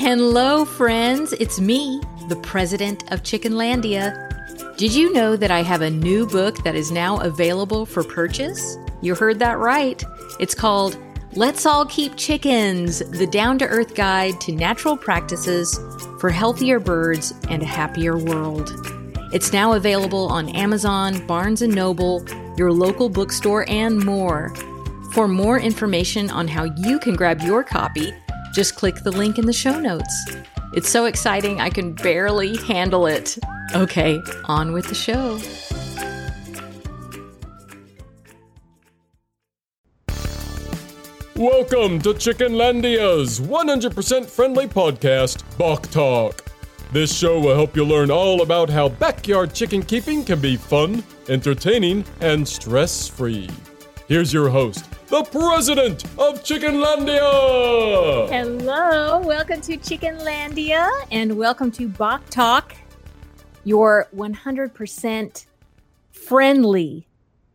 Hello, friends. It's me, the president of Chickenlandia. Did you know that I have a new book that is now available for purchase? You heard that right. It's called Let's All Keep Chickens The Down to Earth Guide to Natural Practices for Healthier Birds and a Happier World. It's now available on Amazon, Barnes & Noble, your local bookstore, and more. For more information on how you can grab your copy, just click the link in the show notes. It's so exciting, I can barely handle it. Okay, on with the show. Welcome to Chickenlandia's 100% friendly podcast, Bok Talk. This show will help you learn all about how backyard chicken keeping can be fun, entertaining, and stress free. Here's your host, the president of Chickenlandia. Hello, welcome to Chickenlandia and welcome to Bok Talk, your 100% friendly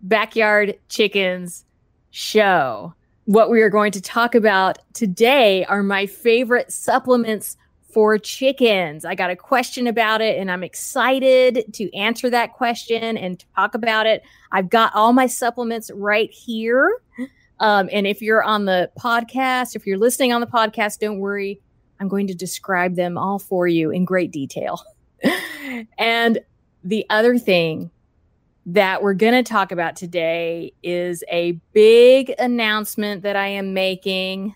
backyard chickens show. What we are going to talk about today are my favorite supplements for chickens. I got a question about it and I'm excited to answer that question and talk about it. I've got all my supplements right here. Um, and if you're on the podcast, if you're listening on the podcast, don't worry. I'm going to describe them all for you in great detail. and the other thing that we're going to talk about today is a big announcement that I am making.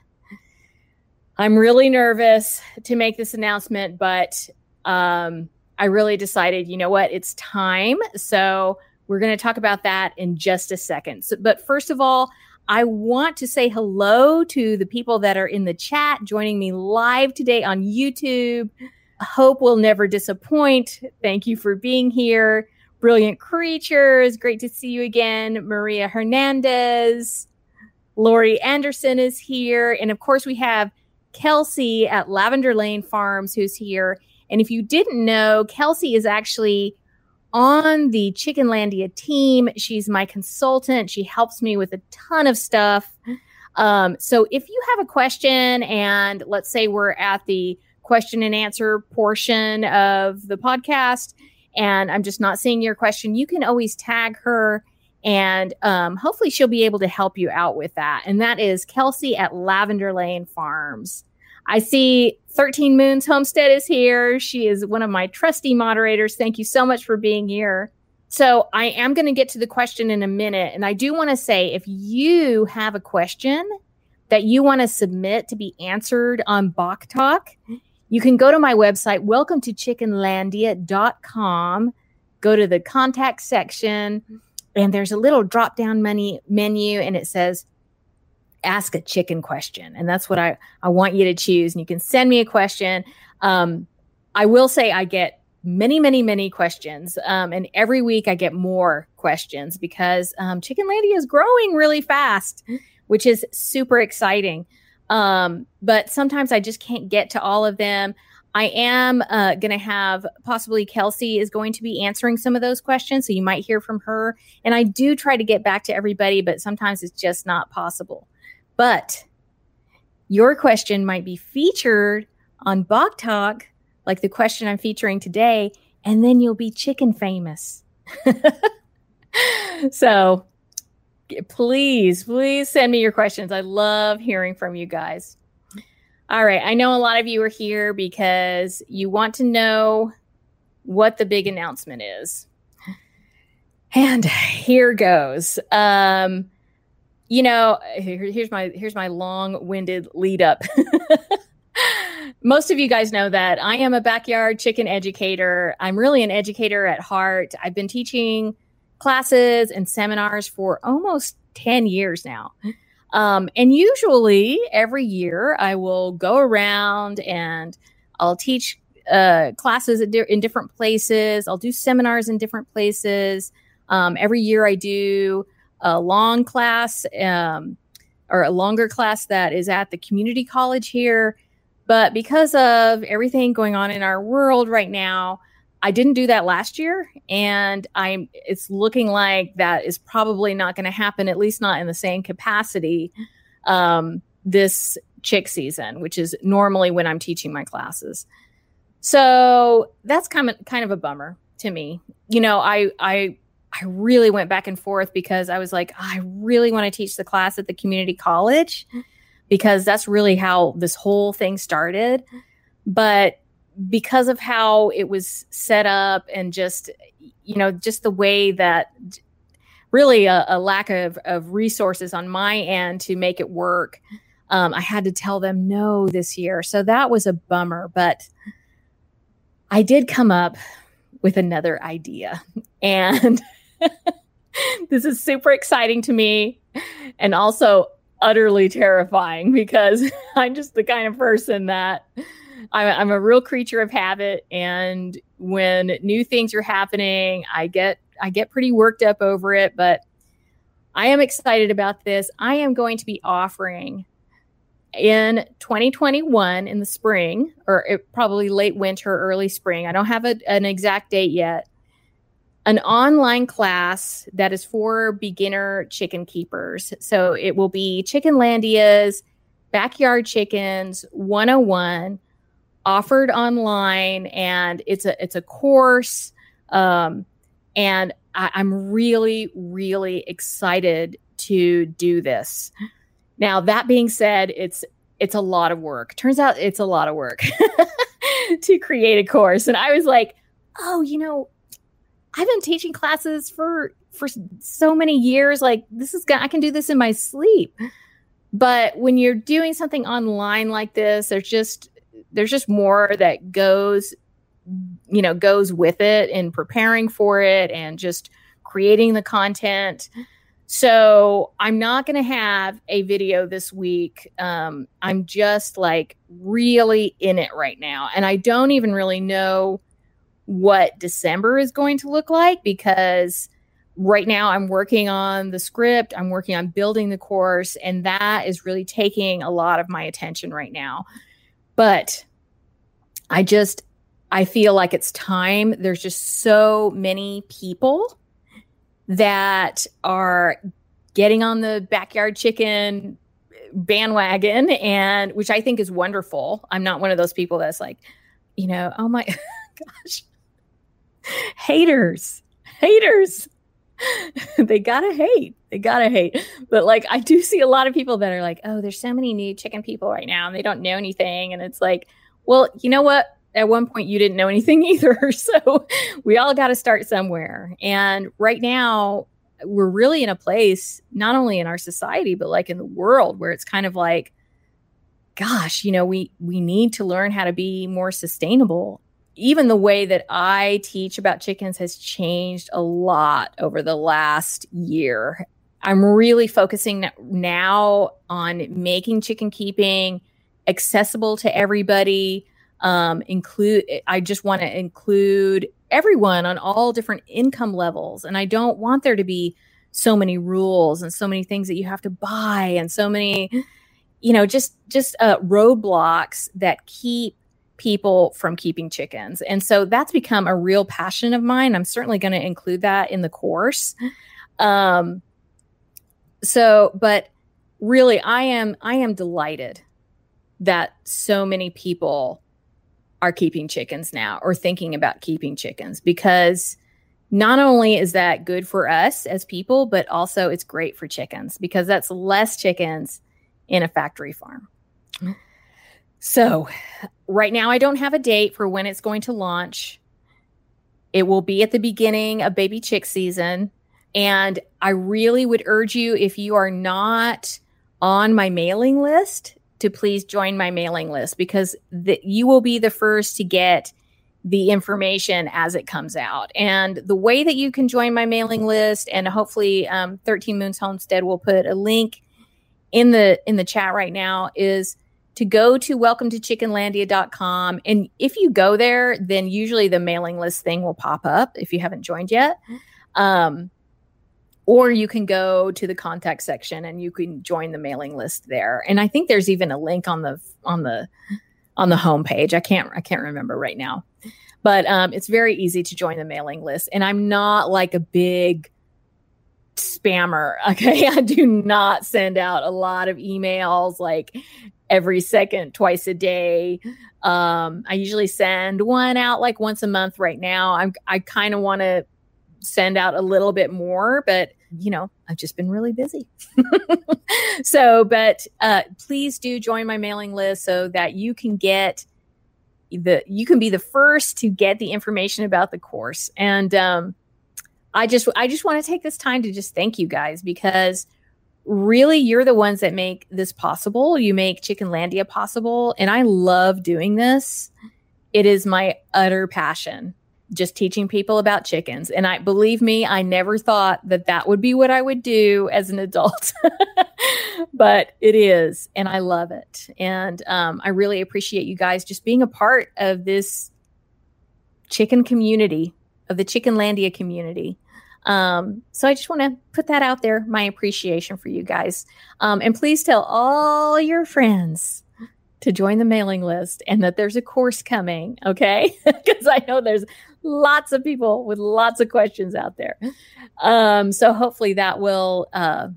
I'm really nervous to make this announcement, but um, I really decided, you know what, it's time. So we're going to talk about that in just a second. So, but first of all, I want to say hello to the people that are in the chat joining me live today on YouTube. Hope will never disappoint. Thank you for being here. Brilliant creatures. Great to see you again. Maria Hernandez. Lori Anderson is here. And of course, we have Kelsey at Lavender Lane Farms who's here. And if you didn't know, Kelsey is actually on the Chickenlandia team. She's my consultant. She helps me with a ton of stuff. Um, so if you have a question, and let's say we're at the question and answer portion of the podcast, and I'm just not seeing your question, you can always tag her. And um, hopefully, she'll be able to help you out with that. And that is Kelsey at Lavender Lane Farms. I see 13 Moons Homestead is here. She is one of my trusty moderators. Thank you so much for being here. So, I am going to get to the question in a minute. And I do want to say if you have a question that you want to submit to be answered on Bok Talk, you can go to my website, welcome to chickenlandia.com, go to the contact section, and there's a little drop down menu, and it says ask a chicken question. And that's what I, I want you to choose. And you can send me a question. Um, I will say I get many, many, many questions. Um, and every week I get more questions because um, Chickenlandia is growing really fast, which is super exciting. Um, but sometimes I just can't get to all of them. I am uh, going to have possibly Kelsey is going to be answering some of those questions. So you might hear from her. And I do try to get back to everybody, but sometimes it's just not possible. But your question might be featured on Bok Talk, like the question I'm featuring today, and then you'll be chicken famous. so please, please send me your questions. I love hearing from you guys. All right. I know a lot of you are here because you want to know what the big announcement is. And here goes. Um, you know, here, here's my here's my long-winded lead up. Most of you guys know that I am a backyard chicken educator. I'm really an educator at heart. I've been teaching classes and seminars for almost 10 years now. Um, and usually every year I will go around and I'll teach uh, classes di- in different places. I'll do seminars in different places. Um, every year I do a long class um, or a longer class that is at the community college here. But because of everything going on in our world right now, I didn't do that last year, and I'm. It's looking like that is probably not going to happen, at least not in the same capacity, um, this chick season, which is normally when I'm teaching my classes. So that's kind of kind of a bummer to me. You know, I I I really went back and forth because I was like, I really want to teach the class at the community college because that's really how this whole thing started. But because of how it was set up and just you know just the way that really a, a lack of, of resources on my end to make it work um, i had to tell them no this year. So that was a bummer but i did come up with another idea. And this is super exciting to me and also utterly terrifying because i'm just the kind of person that I'm, I'm a real creature of habit, and when new things are happening, I get I get pretty worked up over it. But I am excited about this. I am going to be offering in 2021 in the spring, or it, probably late winter, early spring. I don't have a, an exact date yet. An online class that is for beginner chicken keepers. So it will be Chickenlandia's Backyard Chickens 101 offered online and it's a it's a course um, and I, i'm really really excited to do this. Now that being said it's it's a lot of work. Turns out it's a lot of work to create a course. And i was like oh you know i've been teaching classes for for so many years. Like this is i can do this in my sleep. But when you're doing something online like this there's just there's just more that goes you know goes with it in preparing for it and just creating the content. So i'm not going to have a video this week. Um, i'm just like really in it right now. And i don't even really know what december is going to look like because right now i'm working on the script. I'm working on building the course and that is really taking a lot of my attention right now but I just, I feel like it's time. There's just so many people that are getting on the backyard chicken bandwagon and which I think is wonderful. I'm not one of those people that's like, you know, oh my gosh. Haters. Haters. they gotta hate. They gotta hate. But like I do see a lot of people that are like, oh, there's so many new chicken people right now and they don't know anything. And it's like, well, you know what? At one point, you didn't know anything either. So we all got to start somewhere. And right now, we're really in a place, not only in our society, but like in the world, where it's kind of like, gosh, you know, we we need to learn how to be more sustainable. Even the way that I teach about chickens has changed a lot over the last year. I'm really focusing now on making chicken keeping accessible to everybody. Um, include, I just want to include everyone on all different income levels. And I don't want there to be so many rules and so many things that you have to buy and so many, you know, just, just uh, roadblocks that keep people from keeping chickens. And so that's become a real passion of mine. I'm certainly going to include that in the course. Um, so, but really, I am, I am delighted that so many people are keeping chickens now or thinking about keeping chickens because not only is that good for us as people, but also it's great for chickens because that's less chickens in a factory farm. So, right now, I don't have a date for when it's going to launch. It will be at the beginning of baby chick season. And I really would urge you, if you are not on my mailing list, to please join my mailing list because the, you will be the first to get the information as it comes out. And the way that you can join my mailing list, and hopefully, um, 13 Moons Homestead will put a link in the in the chat right now, is to go to welcome to chickenlandia.com. And if you go there, then usually the mailing list thing will pop up if you haven't joined yet. Um, or you can go to the contact section and you can join the mailing list there. And i think there's even a link on the on the on the homepage. I can't i can't remember right now. But um, it's very easy to join the mailing list. And i'm not like a big spammer okay? I do not send out a lot of emails like every second, twice a day. Um, I usually send one out like once a month right now. I'm, I kind of want to send out a little bit more, but you know, I've just been really busy. so, but uh, please do join my mailing list so that you can get the you can be the first to get the information about the course. And um, I just I just want to take this time to just thank you guys because really you're the ones that make this possible. You make Chickenlandia possible, and I love doing this. It is my utter passion just teaching people about chickens. And I believe me, I never thought that that would be what I would do as an adult, but it is, and I love it. And um, I really appreciate you guys just being a part of this chicken community, of the Chickenlandia community. Um, so I just want to put that out there, my appreciation for you guys. Um, and please tell all your friends to join the mailing list and that there's a course coming, okay? Because I know there's lots of people with lots of questions out there. Um, so hopefully that will uh,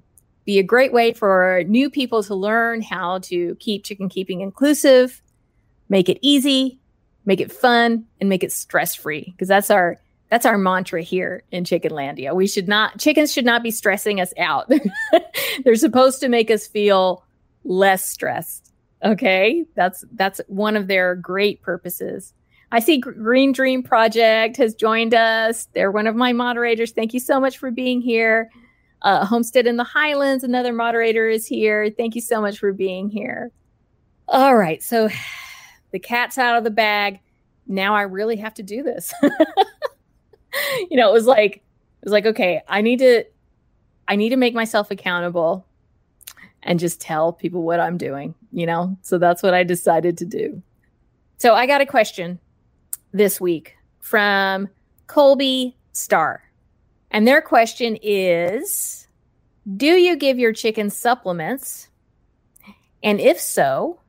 be a great way for new people to learn how to keep chicken keeping inclusive, make it easy, make it fun, and make it stress free. Because that's our that's our mantra here in Chickenlandia. We should not chickens should not be stressing us out. They're supposed to make us feel less stressed. Okay, that's that's one of their great purposes. I see Green Dream Project has joined us. They're one of my moderators. Thank you so much for being here. Uh, Homestead in the Highlands, another moderator is here. Thank you so much for being here. All right, so the cat's out of the bag. Now I really have to do this. you know, it was like it was like okay, I need to I need to make myself accountable and just tell people what I'm doing, you know? So that's what I decided to do. So I got a question this week from Colby Star. And their question is Do you give your chicken supplements? And if so,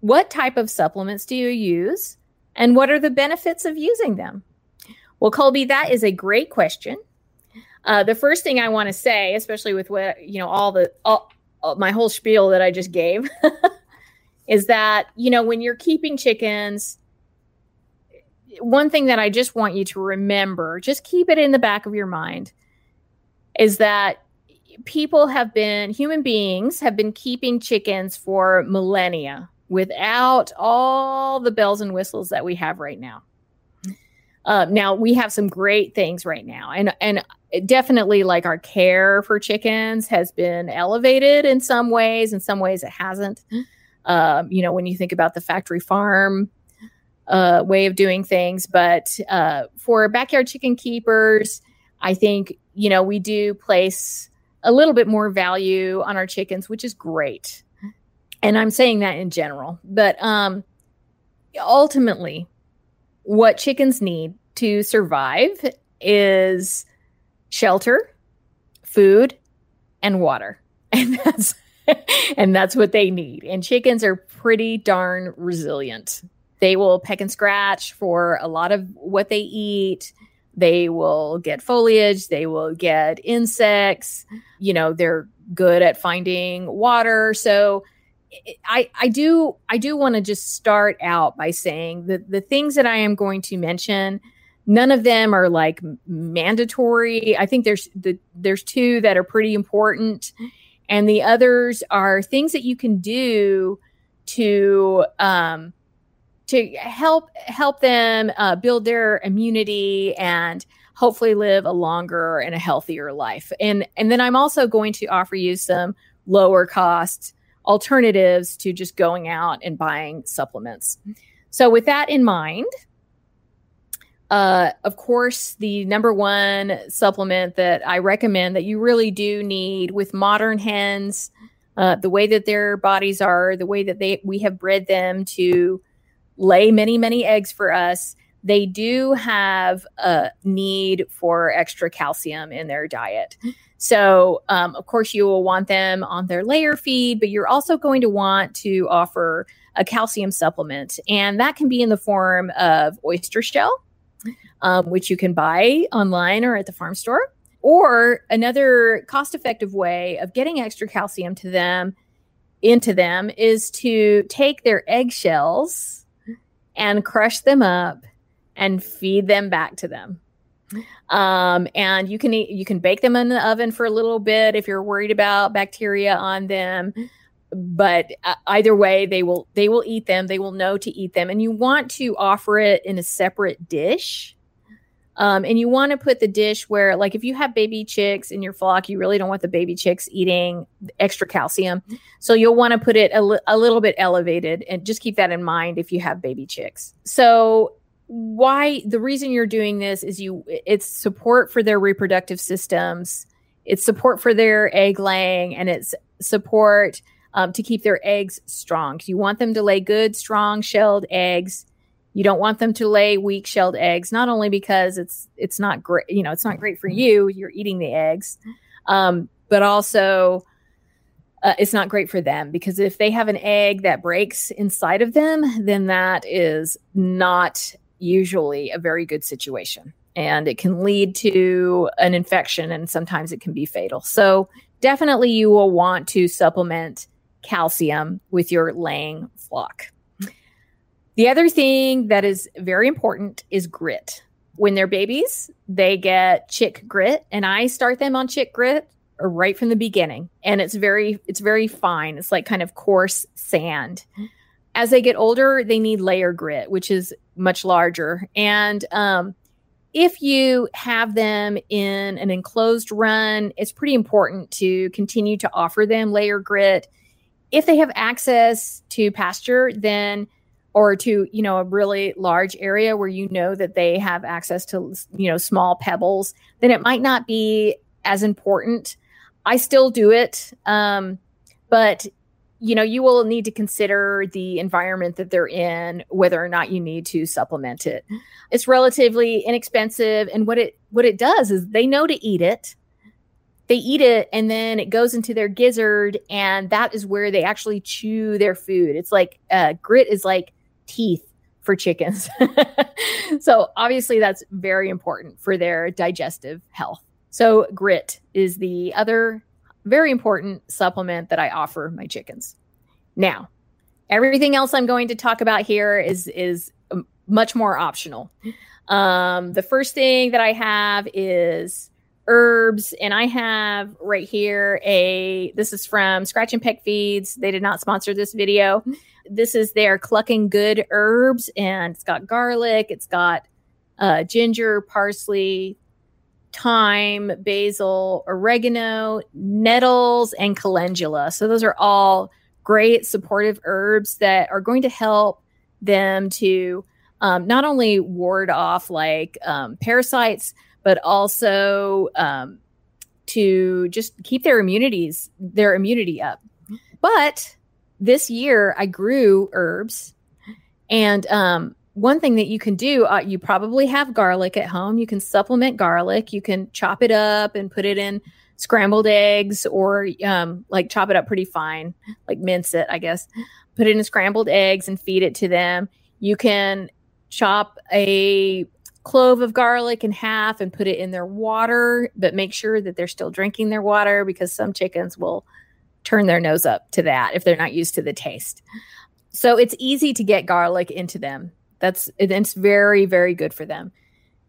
what type of supplements do you use? And what are the benefits of using them? Well, Colby, that is a great question. Uh, the first thing I want to say, especially with what, you know, all the, all, all, my whole spiel that I just gave, is that, you know, when you're keeping chickens, one thing that I just want you to remember, just keep it in the back of your mind, is that people have been, human beings have been keeping chickens for millennia without all the bells and whistles that we have right now. Uh, now we have some great things right now, and and definitely like our care for chickens has been elevated in some ways. In some ways, it hasn't. Um, you know, when you think about the factory farm uh, way of doing things. But uh, for backyard chicken keepers, I think, you know, we do place a little bit more value on our chickens, which is great. And I'm saying that in general. But um, ultimately, what chickens need to survive is shelter, food, and water. And that's and that's what they need. And chickens are pretty darn resilient. They will peck and scratch for a lot of what they eat. They will get foliage, they will get insects. You know, they're good at finding water. So I, I do I do want to just start out by saying that the things that I am going to mention, none of them are like mandatory. I think there's the there's two that are pretty important, and the others are things that you can do to um, to help help them uh, build their immunity and hopefully live a longer and a healthier life. And and then I'm also going to offer you some lower cost alternatives to just going out and buying supplements. So with that in mind, uh, of course, the number one supplement that I recommend that you really do need with modern hens, uh, the way that their bodies are, the way that they we have bred them to lay many, many eggs for us, they do have a need for extra calcium in their diet. So, um, of course, you will want them on their layer feed, but you're also going to want to offer a calcium supplement. And that can be in the form of oyster shell, um, which you can buy online or at the farm store. Or another cost effective way of getting extra calcium to them into them is to take their eggshells and crush them up and feed them back to them. Um, and you can eat, you can bake them in the oven for a little bit if you're worried about bacteria on them. But uh, either way, they will they will eat them. They will know to eat them, and you want to offer it in a separate dish. Um, and you want to put the dish where, like, if you have baby chicks in your flock, you really don't want the baby chicks eating extra calcium. So you'll want to put it a, li- a little bit elevated and just keep that in mind if you have baby chicks. So why the reason you're doing this is you it's support for their reproductive systems it's support for their egg laying and it's support um, to keep their eggs strong you want them to lay good strong shelled eggs you don't want them to lay weak shelled eggs not only because it's it's not great you know it's not great for you you're eating the eggs um, but also uh, it's not great for them because if they have an egg that breaks inside of them then that is not usually a very good situation and it can lead to an infection and sometimes it can be fatal. So, definitely you will want to supplement calcium with your laying flock. The other thing that is very important is grit. When they're babies, they get chick grit and I start them on chick grit right from the beginning and it's very it's very fine. It's like kind of coarse sand as they get older, they need layer grit, which is much larger. And um, if you have them in an enclosed run, it's pretty important to continue to offer them layer grit. If they have access to pasture, then or to you know a really large area where you know that they have access to you know small pebbles, then it might not be as important. I still do it, um, but you know you will need to consider the environment that they're in whether or not you need to supplement it it's relatively inexpensive and what it what it does is they know to eat it they eat it and then it goes into their gizzard and that is where they actually chew their food it's like uh, grit is like teeth for chickens so obviously that's very important for their digestive health so grit is the other very important supplement that I offer my chickens. Now, everything else I'm going to talk about here is is um, much more optional. Um, the first thing that I have is herbs, and I have right here a this is from Scratch and Peck Feeds. They did not sponsor this video. This is their clucking good herbs, and it's got garlic, it's got uh, ginger, parsley, thyme, basil, oregano, nettles, and calendula. So those are all great supportive herbs that are going to help them to um, not only ward off like um, parasites, but also um, to just keep their immunities their immunity up. But this year, I grew herbs, and um, one thing that you can do, uh, you probably have garlic at home. You can supplement garlic. You can chop it up and put it in scrambled eggs or um, like chop it up pretty fine, like mince it, I guess. Put it in scrambled eggs and feed it to them. You can chop a clove of garlic in half and put it in their water, but make sure that they're still drinking their water because some chickens will turn their nose up to that if they're not used to the taste. So it's easy to get garlic into them. That's it's very very good for them.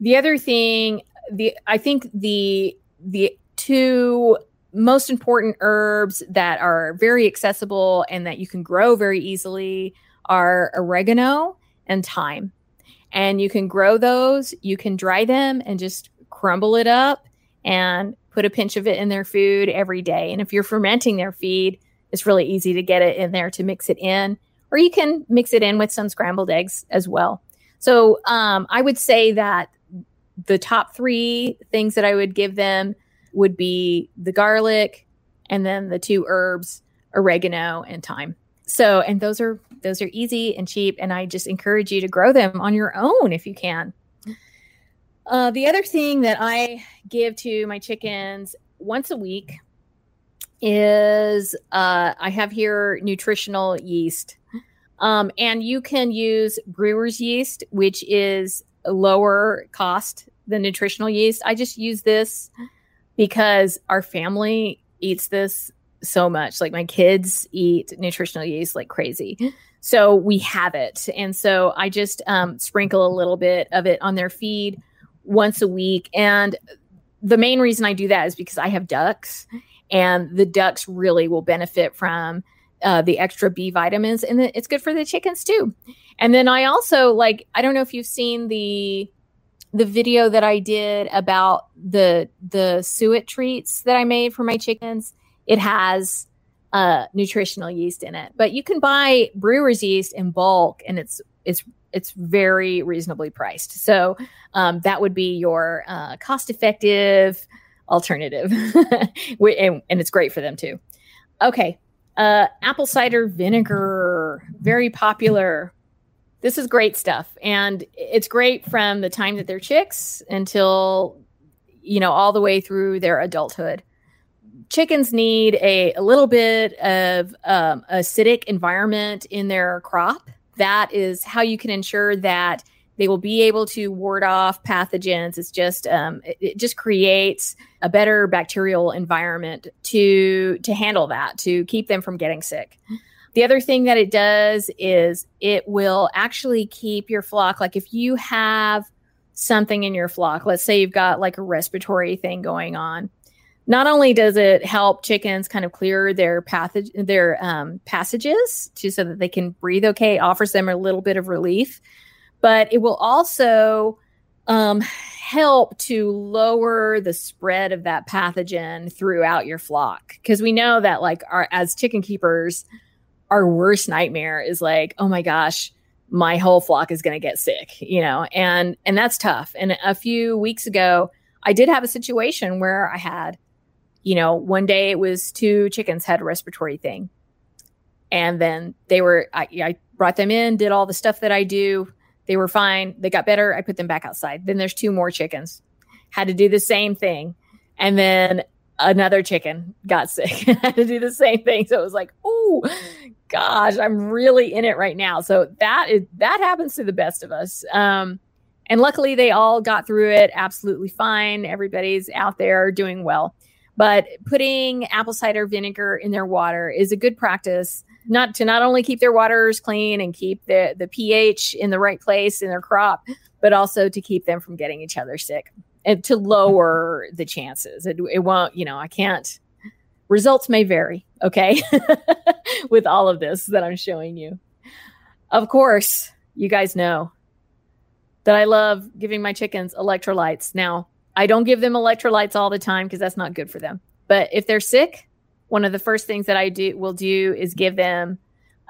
The other thing, the I think the the two most important herbs that are very accessible and that you can grow very easily are oregano and thyme. And you can grow those, you can dry them and just crumble it up and put a pinch of it in their food every day. And if you're fermenting their feed, it's really easy to get it in there to mix it in or you can mix it in with some scrambled eggs as well. So um, I would say that the top three things that I would give them would be the garlic and then the two herbs, oregano and thyme. So, and those are those are easy and cheap, and I just encourage you to grow them on your own if you can. Uh, the other thing that I give to my chickens once a week is uh, I have here nutritional yeast. Um, and you can use brewer's yeast, which is lower cost than nutritional yeast. I just use this because our family eats this so much. Like my kids eat nutritional yeast like crazy. So we have it. And so I just um, sprinkle a little bit of it on their feed once a week. And the main reason I do that is because I have ducks, and the ducks really will benefit from uh, the extra B vitamins, and it's good for the chickens too. And then I also like I don't know if you've seen the the video that I did about the the suet treats that I made for my chickens. It has uh, nutritional yeast in it, but you can buy brewer's yeast in bulk, and it's it's it's very reasonably priced. So um, that would be your uh, cost effective alternative, and, and, it's great for them too. Okay, uh, apple cider vinegar, very popular. This is great stuff, and it's great from the time that they're chicks until you know all the way through their adulthood. Chickens need a, a little bit of um, acidic environment in their crop that is how you can ensure that they will be able to ward off pathogens. It's just um, it, it, just creates a better bacterial environment to to handle that to keep them from getting sick. The other thing that it does is it will actually keep your flock like if you have something in your flock, let's say you've got like a respiratory thing going on, not only does it help chickens kind of clear their passage their um, passages to so that they can breathe okay offers them a little bit of relief but it will also um, help to lower the spread of that pathogen throughout your flock. Because we know that like our as chicken keepers our worst nightmare is like oh my gosh my whole flock is going to get sick you know and and that's tough. And a few weeks ago i did have a situation where i had you know, one day it was two chickens had a respiratory thing. And then they were, I, I brought them in, did all the stuff that I do. They were fine. They got better. I put them back outside. Then there's two more chickens. Had to do the same thing. And then another chicken got sick. had to do the same thing. So it was like, oh gosh, I'm really in it right now. So that is that happens to the best of us. Um, and luckily they all got through it absolutely fine. Everybody's out there doing well. But putting apple cider vinegar in their water is a good practice not to not only keep their waters clean and keep the, the pH in the right place in their crop, but also to keep them from getting each other sick and to lower the chances. It, it won't, you know, I can't. Results may vary, okay, with all of this that I'm showing you. Of course, you guys know that I love giving my chickens electrolytes. Now, I don't give them electrolytes all the time because that's not good for them. But if they're sick, one of the first things that I do will do is give them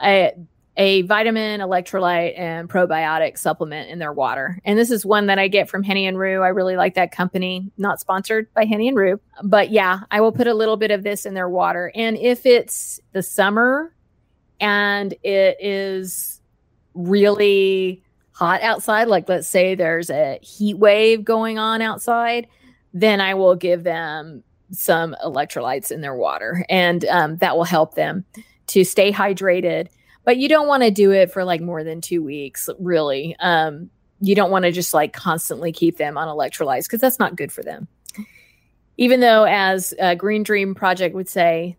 a a vitamin, electrolyte, and probiotic supplement in their water. And this is one that I get from Henny and Rue. I really like that company. Not sponsored by Henny and Rue, but yeah, I will put a little bit of this in their water. And if it's the summer and it is really hot outside, like let's say there's a heat wave going on outside, then I will give them some electrolytes in their water, and um, that will help them to stay hydrated. But you don't want to do it for like more than two weeks, really. Um, you don't want to just like constantly keep them on electrolytes because that's not good for them. Even though, as Green Dream Project would say,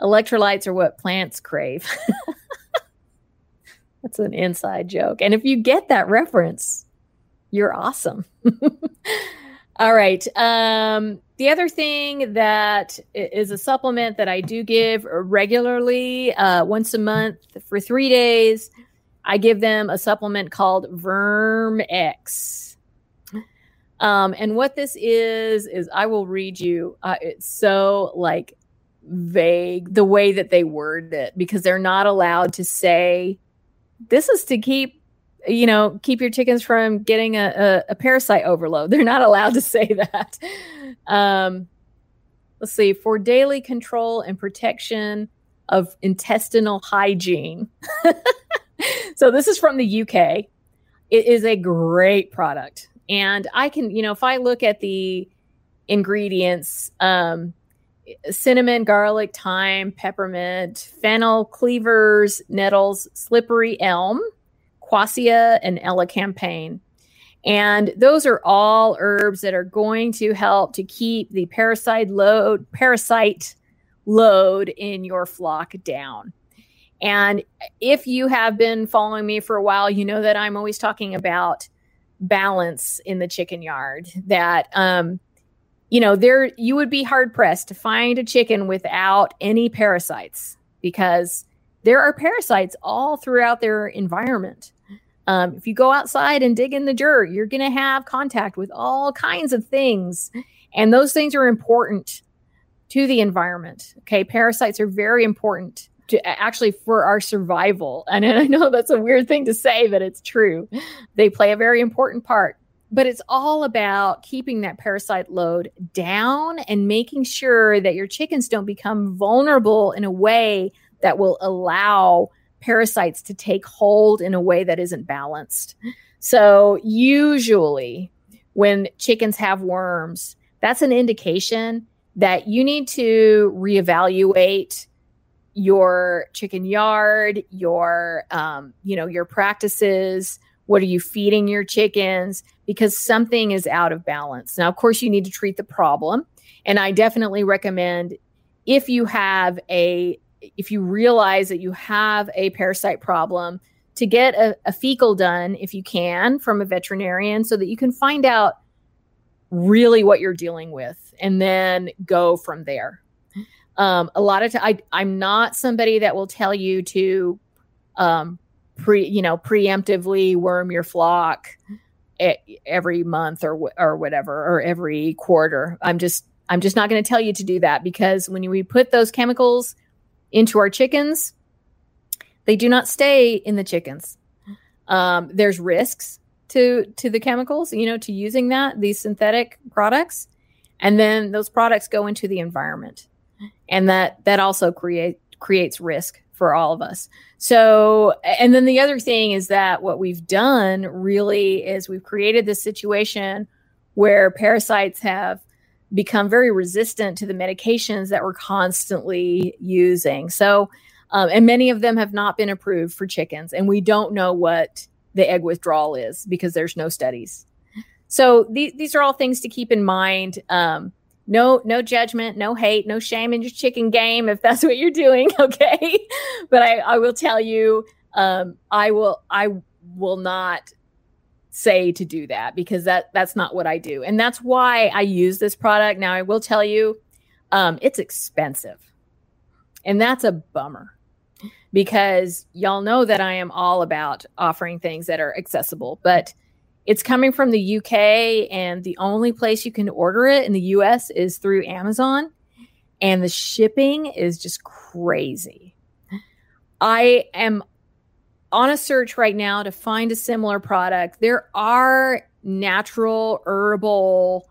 electrolytes are what plants crave. That's an inside joke. And if you get that reference, you're awesome. All right. Um, the other thing that is a supplement that I do give regularly, uh, once a month for three days, I give them a supplement called Verm X. Um, and what this is is I will read you. Uh, it's so like vague the way that they word it because they're not allowed to say this is to keep you know keep your chickens from getting a, a, a parasite overload. They're not allowed to say that. Um, let's see for daily control and protection of intestinal hygiene. So this is from the uk it is a great product. And i can you know if i look at the ingredients um, cinnamon, garlic, thyme, peppermint, fennel, cleavers, nettles, slippery elm, quassia, and elecampane. And those are all herbs that are going to help to keep the parasite load, parasite load in your flock down. And if you have been following me for a while, you know that I'm always talking about balance in the chicken yard. That, um, you know, there you would be hard pressed to find a chicken without any parasites because there are parasites all throughout their environment. Um, if you go outside and dig in the dirt, you're going to have contact with all kinds of things. And those things are important to the environment. Okay. Parasites are very important to actually for our survival. And I know that's a weird thing to say, but it's true. They play a very important part. But it's all about keeping that parasite load down and making sure that your chickens don't become vulnerable in a way that will allow parasites to take hold in a way that isn't balanced. So, usually, when chickens have worms, that's an indication that you need to reevaluate your chicken yard, your um, you know, your practices, what are you feeding your chickens because something is out of balance. Now, of course, you need to treat the problem, and I definitely recommend if you have a if you realize that you have a parasite problem to get a, a fecal done if you can from a veterinarian so that you can find out really what you're dealing with and then go from there. Um, a lot of I'm not somebody that will tell you to um, pre, you know, preemptively worm your flock every month or or whatever or every quarter. I'm just I'm just not going to tell you to do that because when we put those chemicals into our chickens, they do not stay in the chickens. Um, there's risks to to the chemicals, you know, to using that these synthetic products, and then those products go into the environment, and that that also create creates risk for all of us. So, and then the other thing is that what we've done really is we've created this situation where parasites have become very resistant to the medications that we're constantly using. So, um, and many of them have not been approved for chickens, and we don't know what the egg withdrawal is because there's no studies. So th- these are all things to keep in mind. Um, no, no judgment, no hate, no shame in your chicken game if that's what you're doing. Okay, but I, I will tell you, um, I will, I will not say to do that because that that's not what I do, and that's why I use this product. Now I will tell you, um, it's expensive, and that's a bummer because y'all know that I am all about offering things that are accessible, but it's coming from the UK and the only place you can order it in the US is through Amazon and the shipping is just crazy. I am on a search right now to find a similar product. There are natural herbal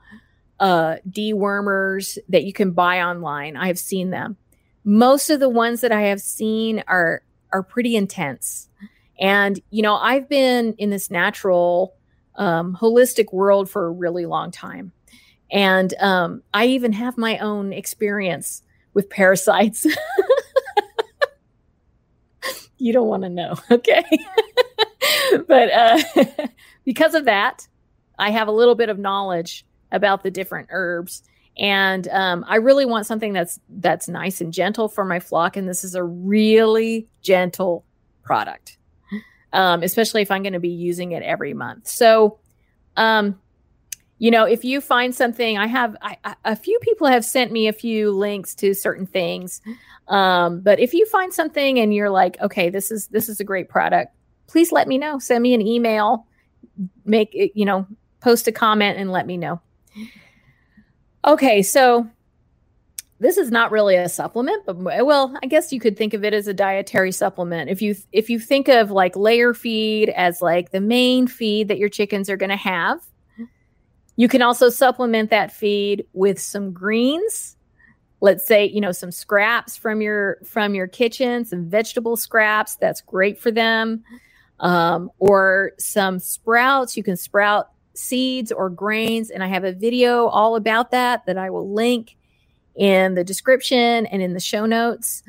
uh, dewormers that you can buy online. I have seen them most of the ones that I have seen are are pretty intense. And you know, I've been in this natural um, holistic world for a really long time. And um, I even have my own experience with parasites. you don't want to know, okay? but uh, because of that, I have a little bit of knowledge about the different herbs and um, I really want something that's that's nice and gentle for my flock, and this is a really gentle product, um, especially if I'm going to be using it every month. So, um, you know, if you find something, I have I, I, a few people have sent me a few links to certain things, um, but if you find something and you're like, okay, this is this is a great product, please let me know. Send me an email, make it, you know, post a comment, and let me know. Okay, so this is not really a supplement, but well, I guess you could think of it as a dietary supplement. If you if you think of like layer feed as like the main feed that your chickens are going to have, you can also supplement that feed with some greens. Let's say, you know, some scraps from your from your kitchen, some vegetable scraps, that's great for them. Um, or some sprouts, you can sprout seeds or grains. And I have a video all about that that I will link in the description and in the show notes.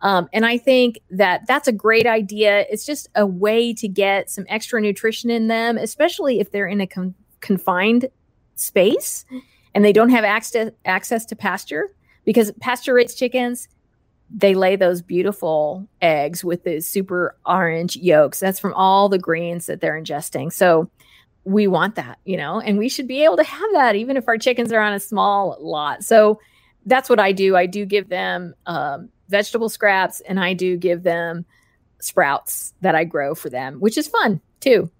Um, and I think that that's a great idea. It's just a way to get some extra nutrition in them, especially if they're in a con- confined space and they don't have access access to pasture. because pasture raised chickens, they lay those beautiful eggs with the super orange yolks. That's from all the greens that they're ingesting. So we want that, you know, and we should be able to have that even if our chickens are on a small lot. So that's what I do. I do give them um, vegetable scraps and I do give them sprouts that I grow for them, which is fun too.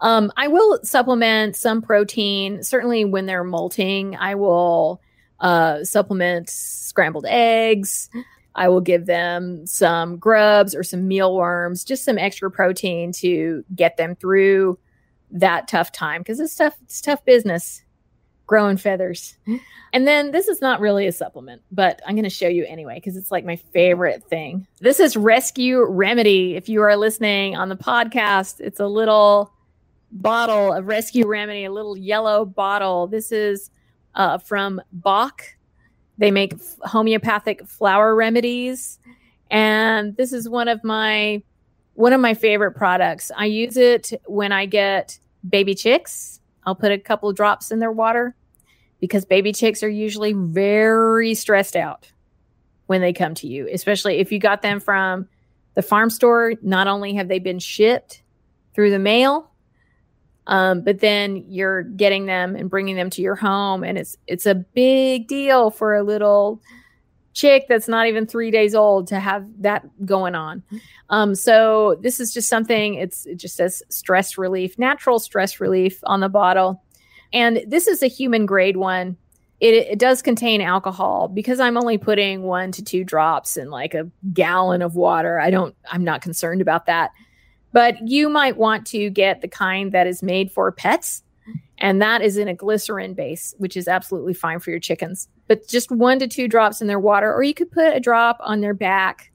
Um, I will supplement some protein. Certainly, when they're molting, I will uh, supplement scrambled eggs. I will give them some grubs or some mealworms, just some extra protein to get them through that tough time because it's tough. It's tough business growing feathers. And then this is not really a supplement, but I'm going to show you anyway because it's like my favorite thing. This is Rescue Remedy. If you are listening on the podcast, it's a little bottle of Rescue Remedy, a little yellow bottle. This is uh, from Bach. They make homeopathic flower remedies, and this is one of my one of my favorite products. I use it when I get baby chicks. I'll put a couple drops in their water because baby chicks are usually very stressed out when they come to you, especially if you got them from the farm store. Not only have they been shipped through the mail, um, but then you're getting them and bringing them to your home, and it's it's a big deal for a little chick that's not even three days old to have that going on. Um, so this is just something. It's it just says stress relief, natural stress relief on the bottle, and this is a human grade one. It, it does contain alcohol because I'm only putting one to two drops in like a gallon of water. I don't. I'm not concerned about that. But you might want to get the kind that is made for pets, and that is in a glycerin base, which is absolutely fine for your chickens. But just one to two drops in their water, or you could put a drop on their back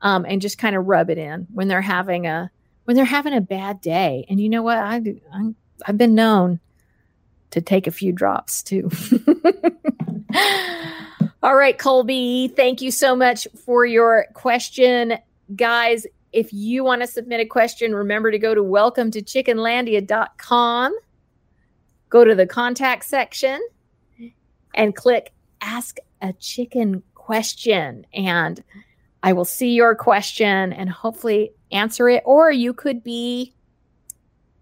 um, and just kind of rub it in when they're having a when they're having a bad day. And you know what? I I'm, I've been known to take a few drops too. All right, Colby, thank you so much for your question. Guys, if you want to submit a question, remember to go to welcome to chickenlandia.com, go to the contact section, and click ask a chicken question. And I will see your question and hopefully answer it. Or you could be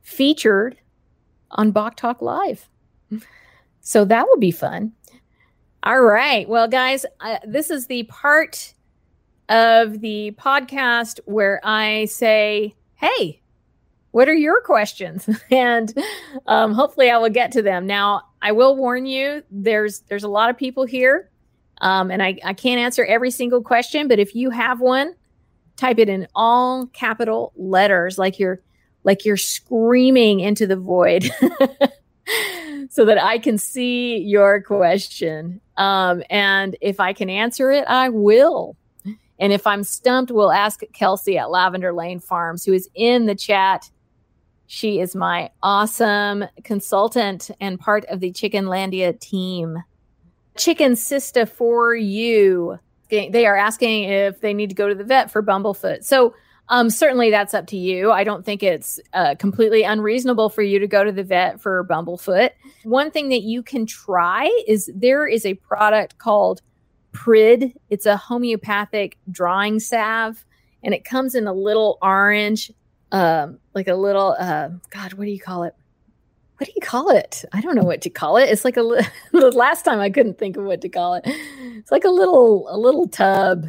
featured on Bok Talk Live. So that will be fun. All right. Well, guys, uh, this is the part of the podcast where I say, Hey, what are your questions? and um, hopefully I will get to them. Now, I will warn you, there's there's a lot of people here. Um, and I, I can't answer every single question, but if you have one, type it in all capital letters, like you're like you're screaming into the void. so that I can see your question. Um, and if I can answer it, I will. And if I'm stumped, we'll ask Kelsey at Lavender Lane Farms, who is in the chat. She is my awesome consultant and part of the Chickenlandia team. Chicken Sister for you. They are asking if they need to go to the vet for bumblefoot. So, um, certainly that's up to you. I don't think it's uh, completely unreasonable for you to go to the vet for bumblefoot. One thing that you can try is there is a product called Prid. It's a homeopathic drawing salve, and it comes in a little orange, um, like a little uh, God, what do you call it? What do you call it? I don't know what to call it. It's like a the last time I couldn't think of what to call it. It's like a little a little tub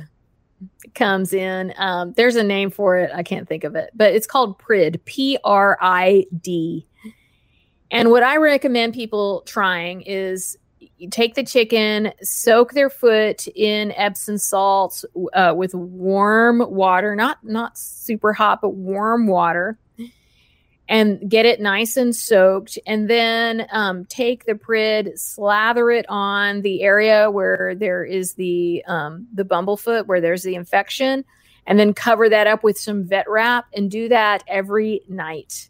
comes in. Um, there's a name for it. I can't think of it, but it's called Prid. P R I D. And what I recommend people trying is you take the chicken, soak their foot in Epsom salts uh, with warm water, not not super hot, but warm water, and get it nice and soaked. And then um, take the prid, slather it on the area where there is the um, the bumblefoot, where there's the infection, and then cover that up with some vet wrap, and do that every night.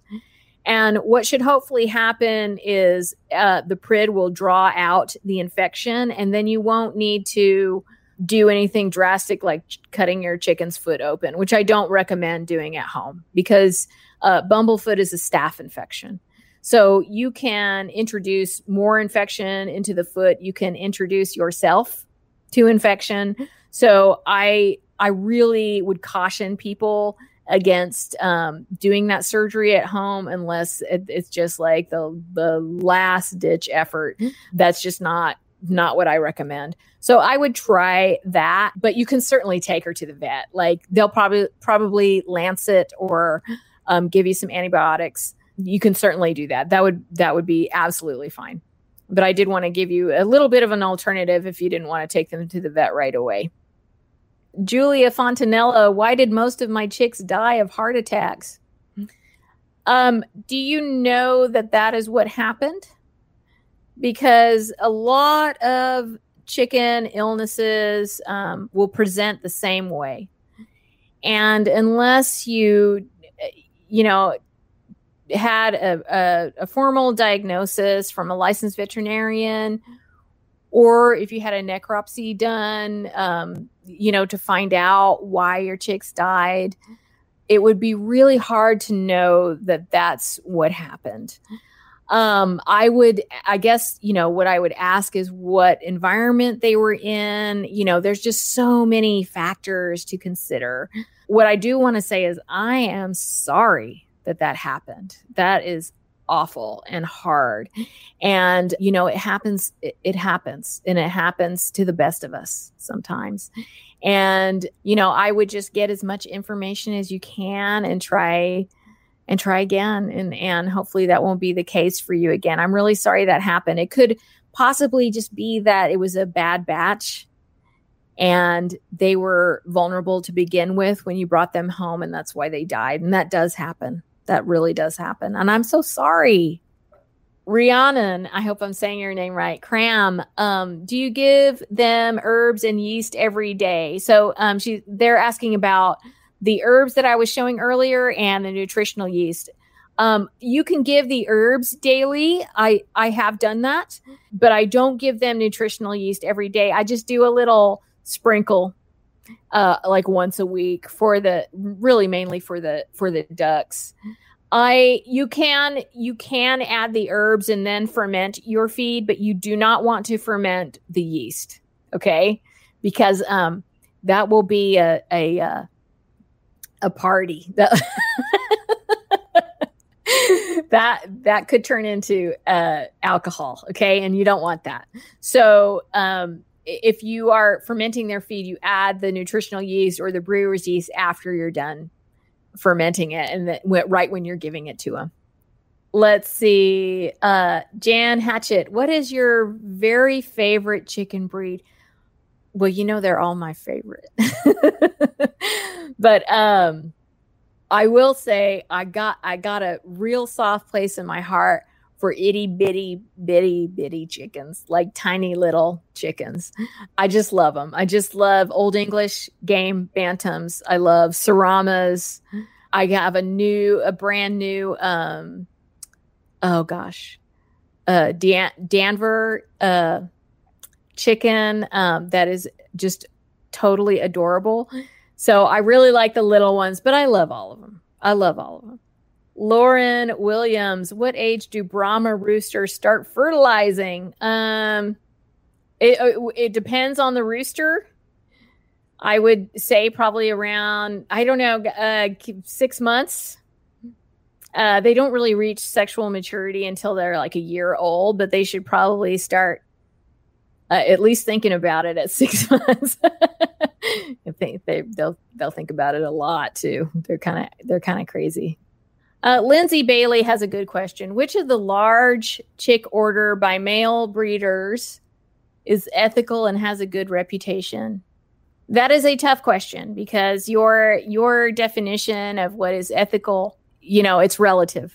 And what should hopefully happen is uh, the PRID will draw out the infection, and then you won't need to do anything drastic like cutting your chicken's foot open, which I don't recommend doing at home because uh, bumblefoot is a staph infection. So you can introduce more infection into the foot. You can introduce yourself to infection. So I I really would caution people against um, doing that surgery at home unless it, it's just like the the last ditch effort. That's just not not what I recommend. So I would try that, but you can certainly take her to the vet. Like they'll probably probably lancet or um, give you some antibiotics. You can certainly do that. That would that would be absolutely fine. But I did want to give you a little bit of an alternative if you didn't want to take them to the vet right away. Julia Fontanella, why did most of my chicks die of heart attacks? Um, do you know that that is what happened? Because a lot of chicken illnesses um, will present the same way. And unless you, you know, had a, a, a formal diagnosis from a licensed veterinarian, or if you had a necropsy done, um, you know, to find out why your chicks died, it would be really hard to know that that's what happened. Um, I would, I guess, you know, what I would ask is what environment they were in. You know, there's just so many factors to consider. What I do want to say is, I am sorry that that happened. That is awful and hard. And, you know, it happens, it, it, happens, and it happens to the best of us sometimes. And, you know, I would just get as much information as you can and try and try again. And and hopefully that won't be the case for you again. I'm really sorry that happened. It could possibly just be that it was a bad batch and they were vulnerable to begin with when you brought them home and that's why they died and that does happen that really does happen. And I'm so sorry. Rhiannon, I hope I'm saying your name right. Cram, um, do you give them herbs and yeast every day? So um, she, they're asking about the herbs that I was showing earlier and the nutritional yeast. Um, you can give the herbs daily. I I have done that, but I don't give them nutritional yeast every day. I just do a little sprinkle uh, like once a week for the really mainly for the for the ducks. I you can you can add the herbs and then ferment your feed, but you do not want to ferment the yeast, okay? Because um that will be a a uh, a party that that that could turn into uh alcohol, okay? And you don't want that. So um if you are fermenting their feed, you add the nutritional yeast or the brewer's yeast after you're done fermenting it and that right when you're giving it to them. Let's see. Uh, Jan Hatchett, what is your very favorite chicken breed? Well, you know they're all my favorite. but um I will say I got I got a real soft place in my heart for itty bitty bitty bitty chickens, like tiny little chickens. I just love them. I just love Old English game bantams. I love Seramas. I have a new, a brand new, um, oh gosh, uh, Dan- Danver uh, chicken um, that is just totally adorable. So I really like the little ones, but I love all of them. I love all of them. Lauren Williams, what age do Brahma roosters start fertilizing? Um, it, uh, it depends on the rooster. I would say probably around, I don't know, uh, six months. Uh, they don't really reach sexual maturity until they're like a year old, but they should probably start uh, at least thinking about it at six months. I think they they'll they'll think about it a lot too. They're kind of they're kind of crazy. Uh, Lindsay Bailey has a good question. Which of the large chick order by mail breeders is ethical and has a good reputation? That is a tough question because your your definition of what is ethical, you know, it's relative.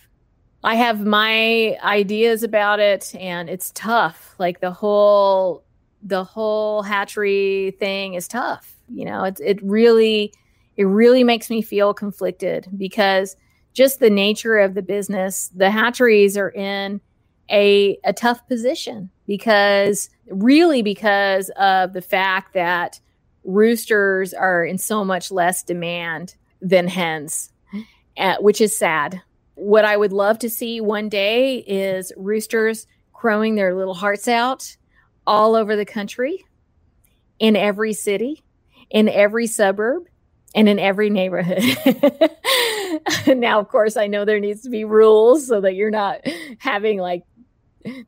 I have my ideas about it and it's tough. Like the whole the whole hatchery thing is tough. You know, it's it really it really makes me feel conflicted because just the nature of the business, the hatcheries are in a, a tough position because really because of the fact that roosters are in so much less demand than hens, uh, which is sad. What I would love to see one day is roosters crowing their little hearts out all over the country in every city, in every suburb, and in every neighborhood. now, of course, I know there needs to be rules so that you're not having like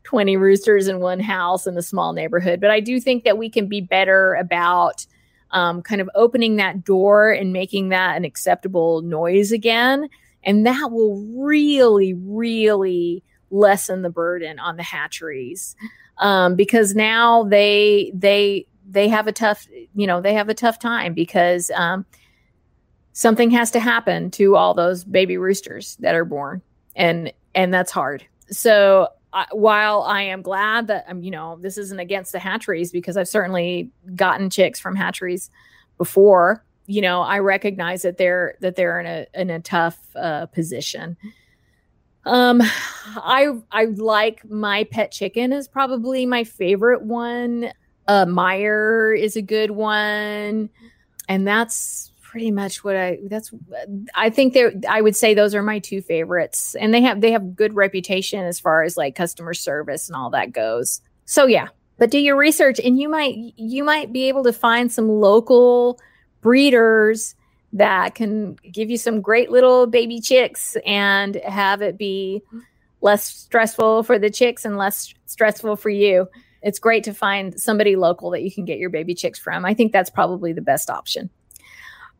20 roosters in one house in a small neighborhood. But I do think that we can be better about um, kind of opening that door and making that an acceptable noise again. And that will really, really lessen the burden on the hatcheries um, because now they they they have a tough you know they have a tough time because um, something has to happen to all those baby roosters that are born and and that's hard so while I am glad that I'm, um, you know, this isn't against the hatcheries because I've certainly gotten chicks from hatcheries before. You know, I recognize that they're that they're in a in a tough uh, position. Um, I I like my pet chicken is probably my favorite one. Uh, Meyer is a good one, and that's pretty much what I that's I think they I would say those are my two favorites and they have they have good reputation as far as like customer service and all that goes. So yeah, but do your research and you might you might be able to find some local breeders that can give you some great little baby chicks and have it be less stressful for the chicks and less stressful for you. It's great to find somebody local that you can get your baby chicks from. I think that's probably the best option.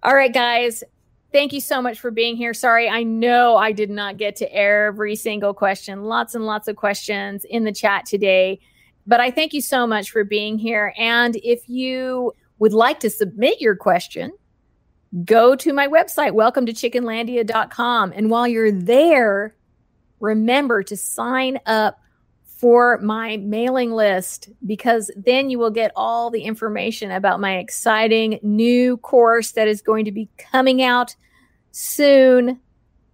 All right, guys. Thank you so much for being here. Sorry, I know I did not get to every single question. Lots and lots of questions in the chat today. But I thank you so much for being here. And if you would like to submit your question, go to my website, welcome to chickenlandia.com. And while you're there, remember to sign up for my mailing list because then you will get all the information about my exciting new course that is going to be coming out soon.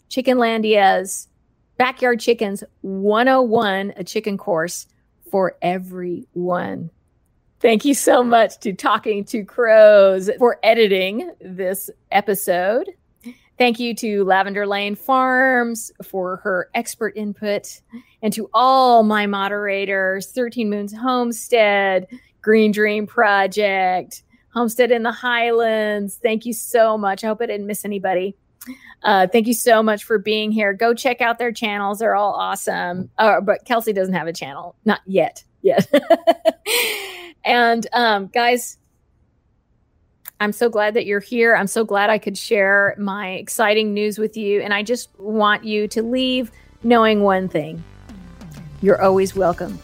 Chickenlandia's Backyard Chickens 101, a chicken course for everyone. Thank you so much to Talking to Crows for editing this episode. Thank you to Lavender Lane Farms for her expert input and to all my moderators 13 Moons Homestead, Green Dream Project, Homestead in the Highlands. Thank you so much. I hope I didn't miss anybody. Uh, thank you so much for being here. Go check out their channels. They're all awesome. Uh, but Kelsey doesn't have a channel. Not yet. Yet. and um, guys, I'm so glad that you're here. I'm so glad I could share my exciting news with you. And I just want you to leave knowing one thing you're always welcome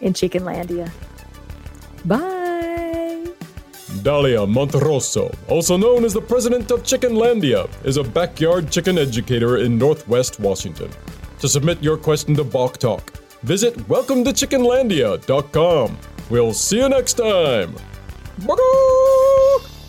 in Chickenlandia. Bye. Dalia Monterosso, also known as the president of Chickenlandia, is a backyard chicken educator in Northwest Washington. To submit your question to Bok Talk, visit welcome to chickenlandia.com. We'll see you next time. Bye.